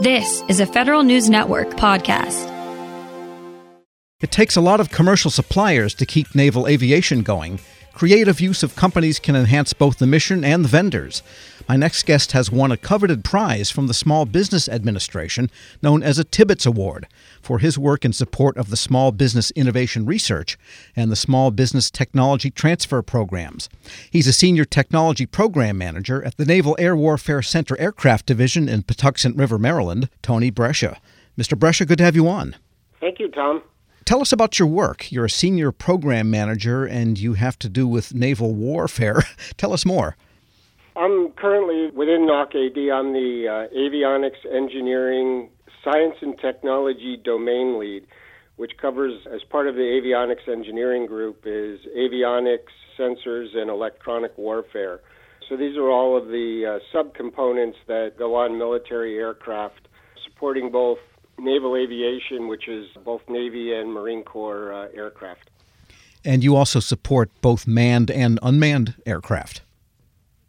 This is a Federal News Network podcast. It takes a lot of commercial suppliers to keep naval aviation going. Creative use of companies can enhance both the mission and the vendors. My next guest has won a coveted prize from the Small Business Administration, known as a Tibbetts Award, for his work in support of the Small Business Innovation Research and the Small Business Technology Transfer programs. He's a senior technology program manager at the Naval Air Warfare Center Aircraft Division in Patuxent River, Maryland, Tony Brescia. Mr. Brescia, good to have you on. Thank you, Tom. Tell us about your work. You're a senior program manager and you have to do with naval warfare. Tell us more. I'm currently within NAWCAD. I'm the uh, avionics engineering science and technology domain lead, which covers, as part of the avionics engineering group, is avionics, sensors, and electronic warfare. So these are all of the uh, subcomponents that go on military aircraft, supporting both naval aviation, which is both Navy and Marine Corps uh, aircraft. And you also support both manned and unmanned aircraft.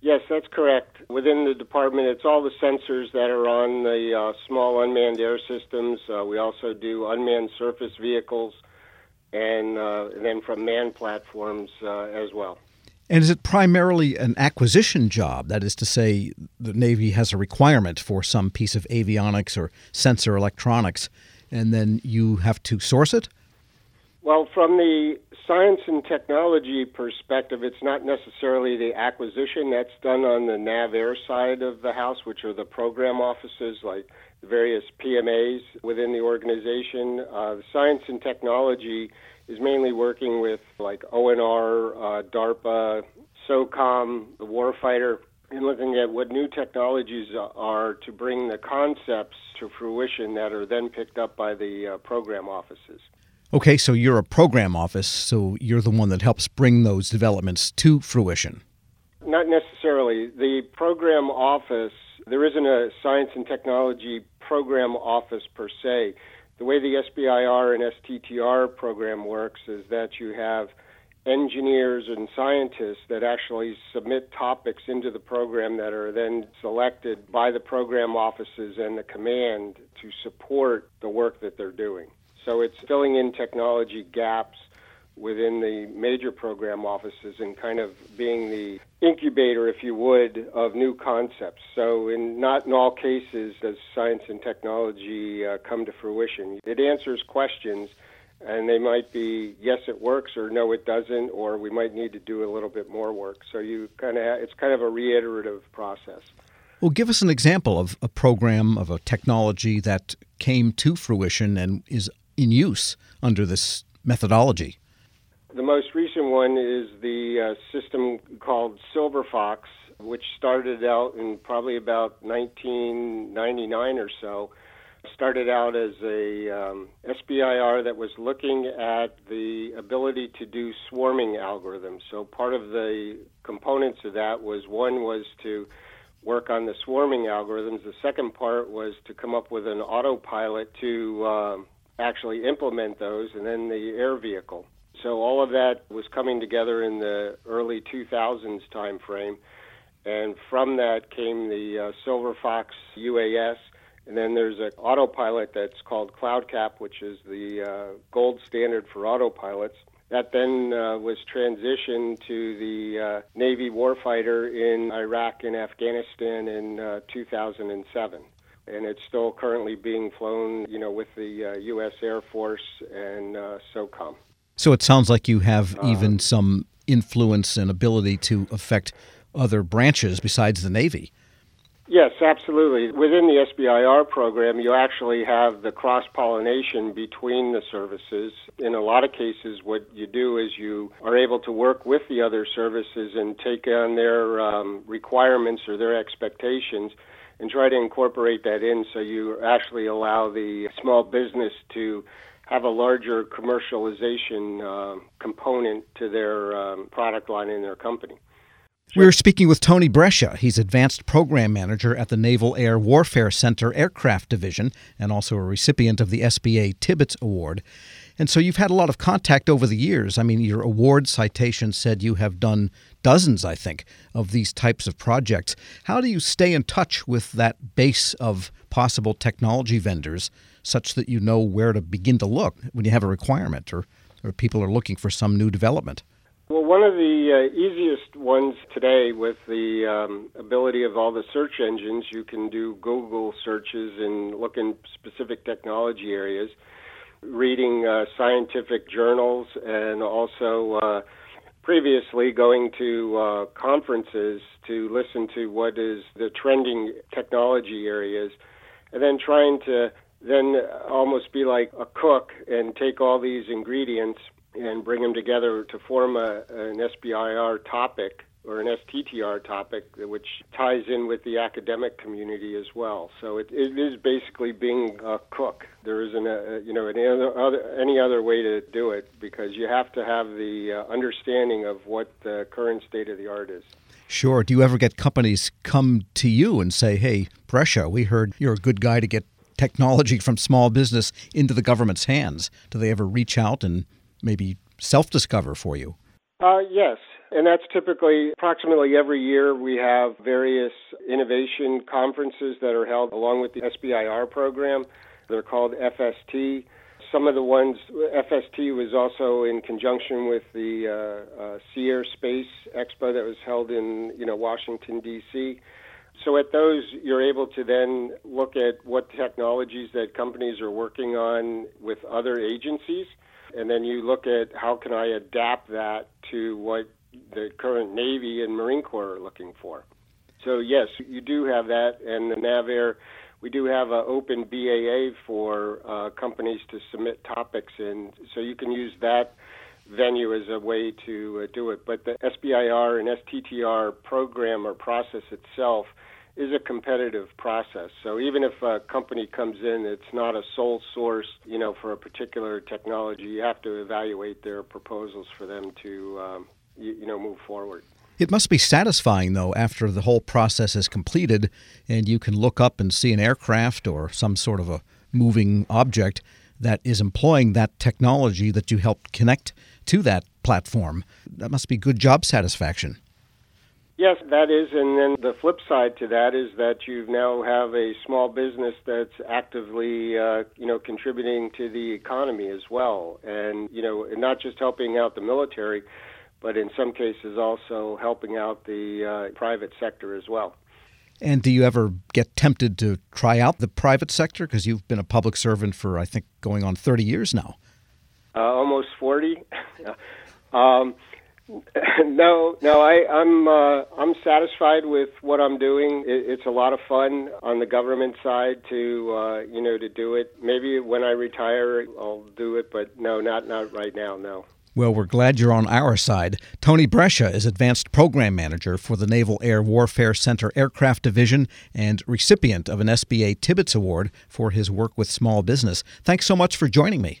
Yes, that's correct. Within the department, it's all the sensors that are on the uh, small unmanned air systems. Uh, we also do unmanned surface vehicles, and, uh, and then from manned platforms uh, as well. And is it primarily an acquisition job? That is to say, the Navy has a requirement for some piece of avionics or sensor electronics, and then you have to source it? Well, from the science and technology perspective, it's not necessarily the acquisition that's done on the NAVAIR side of the house, which are the program offices like the various PMAs within the organization. Uh, science and technology is mainly working with like ONR, uh, DARPA, SOCOM, the warfighter, and looking at what new technologies are to bring the concepts to fruition that are then picked up by the uh, program offices. Okay, so you're a program office, so you're the one that helps bring those developments to fruition. Not necessarily. The program office, there isn't a science and technology program office per se. The way the SBIR and STTR program works is that you have engineers and scientists that actually submit topics into the program that are then selected by the program offices and the command to support the work that they're doing. So it's filling in technology gaps within the major program offices and kind of being the incubator, if you would, of new concepts. So, in not in all cases does science and technology uh, come to fruition. It answers questions, and they might be yes, it works, or no, it doesn't, or we might need to do a little bit more work. So, you kind of ha- it's kind of a reiterative process. Well, give us an example of a program of a technology that came to fruition and is in use under this methodology. The most recent one is the uh, system called Silver Fox, which started out in probably about 1999 or so. Started out as a um, SBIR that was looking at the ability to do swarming algorithms. So part of the components of that was one was to work on the swarming algorithms. The second part was to come up with an autopilot to uh, actually implement those, and then the air vehicle. So all of that was coming together in the early 2000s time frame, and from that came the uh, Silver Fox UAS, and then there's an autopilot that's called CloudCap, which is the uh, gold standard for autopilots. That then uh, was transitioned to the uh, Navy warfighter in Iraq and Afghanistan in uh, 2007 and it's still currently being flown, you know, with the uh, U.S. Air Force and uh, SOCOM. So it sounds like you have uh, even some influence and ability to affect other branches besides the Navy. Yes, absolutely. Within the SBIR program, you actually have the cross pollination between the services. In a lot of cases, what you do is you are able to work with the other services and take on their um, requirements or their expectations and try to incorporate that in so you actually allow the small business to have a larger commercialization uh, component to their um, product line in their company. We're speaking with Tony Brescia. He's Advanced Program Manager at the Naval Air Warfare Center Aircraft Division and also a recipient of the SBA Tibbetts Award. And so you've had a lot of contact over the years. I mean, your award citation said you have done dozens, I think, of these types of projects. How do you stay in touch with that base of possible technology vendors such that you know where to begin to look when you have a requirement or, or people are looking for some new development? Well, one of the uh, easiest ones today with the um, ability of all the search engines, you can do Google searches and look in specific technology areas, reading uh, scientific journals, and also uh, previously going to uh, conferences to listen to what is the trending technology areas, and then trying to then almost be like a cook and take all these ingredients and bring them together to form a, an SBIR topic or an STTR topic, which ties in with the academic community as well. So it, it is basically being a cook. There isn't a, you know any other, any other way to do it because you have to have the uh, understanding of what the current state of the art is. Sure. Do you ever get companies come to you and say, "Hey, Brescia, we heard you're a good guy to get technology from small business into the government's hands"? Do they ever reach out and maybe self discover for you? Uh, yes, and that's typically approximately every year we have various innovation conferences that are held along with the SBIR program. They're called FST. Some of the ones, FST was also in conjunction with the uh, uh, Space Expo that was held in you know Washington D.C. So at those, you're able to then look at what technologies that companies are working on with other agencies. And then you look at how can I adapt that to what the current Navy and Marine Corps are looking for. So yes, you do have that, and the NavAir, we do have an open BAA for uh, companies to submit topics in, so you can use that venue as a way to uh, do it. But the SBIR and STTR program or process itself is a competitive process. So even if a company comes in, it's not a sole source, you know, for a particular technology. You have to evaluate their proposals for them to, um, you, you know, move forward. It must be satisfying, though, after the whole process is completed and you can look up and see an aircraft or some sort of a moving object that is employing that technology that you helped connect to that platform. That must be good job satisfaction. Yes, that is, and then the flip side to that is that you now have a small business that's actively, uh, you know, contributing to the economy as well, and you know, not just helping out the military, but in some cases also helping out the uh, private sector as well. And do you ever get tempted to try out the private sector because you've been a public servant for, I think, going on 30 years now? Uh, almost 40. um, no, no, I, I'm uh, I'm satisfied with what I'm doing. It, it's a lot of fun on the government side to uh, you know to do it. Maybe when I retire, I'll do it, but no, not not right now. No. Well, we're glad you're on our side. Tony Brescia is Advanced Program Manager for the Naval Air Warfare Center Aircraft Division and recipient of an SBA Tibbetts Award for his work with small business. Thanks so much for joining me.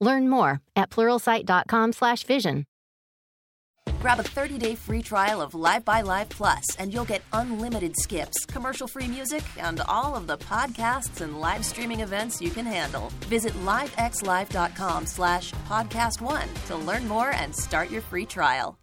Learn more at pluralsight.com/vision. Grab a 30-day free trial of LiveXLive Plus, and you'll get unlimited skips, commercial-free music, and all of the podcasts and live streaming events you can handle. Visit livexlive.com slash podcast one to learn more and start your free trial.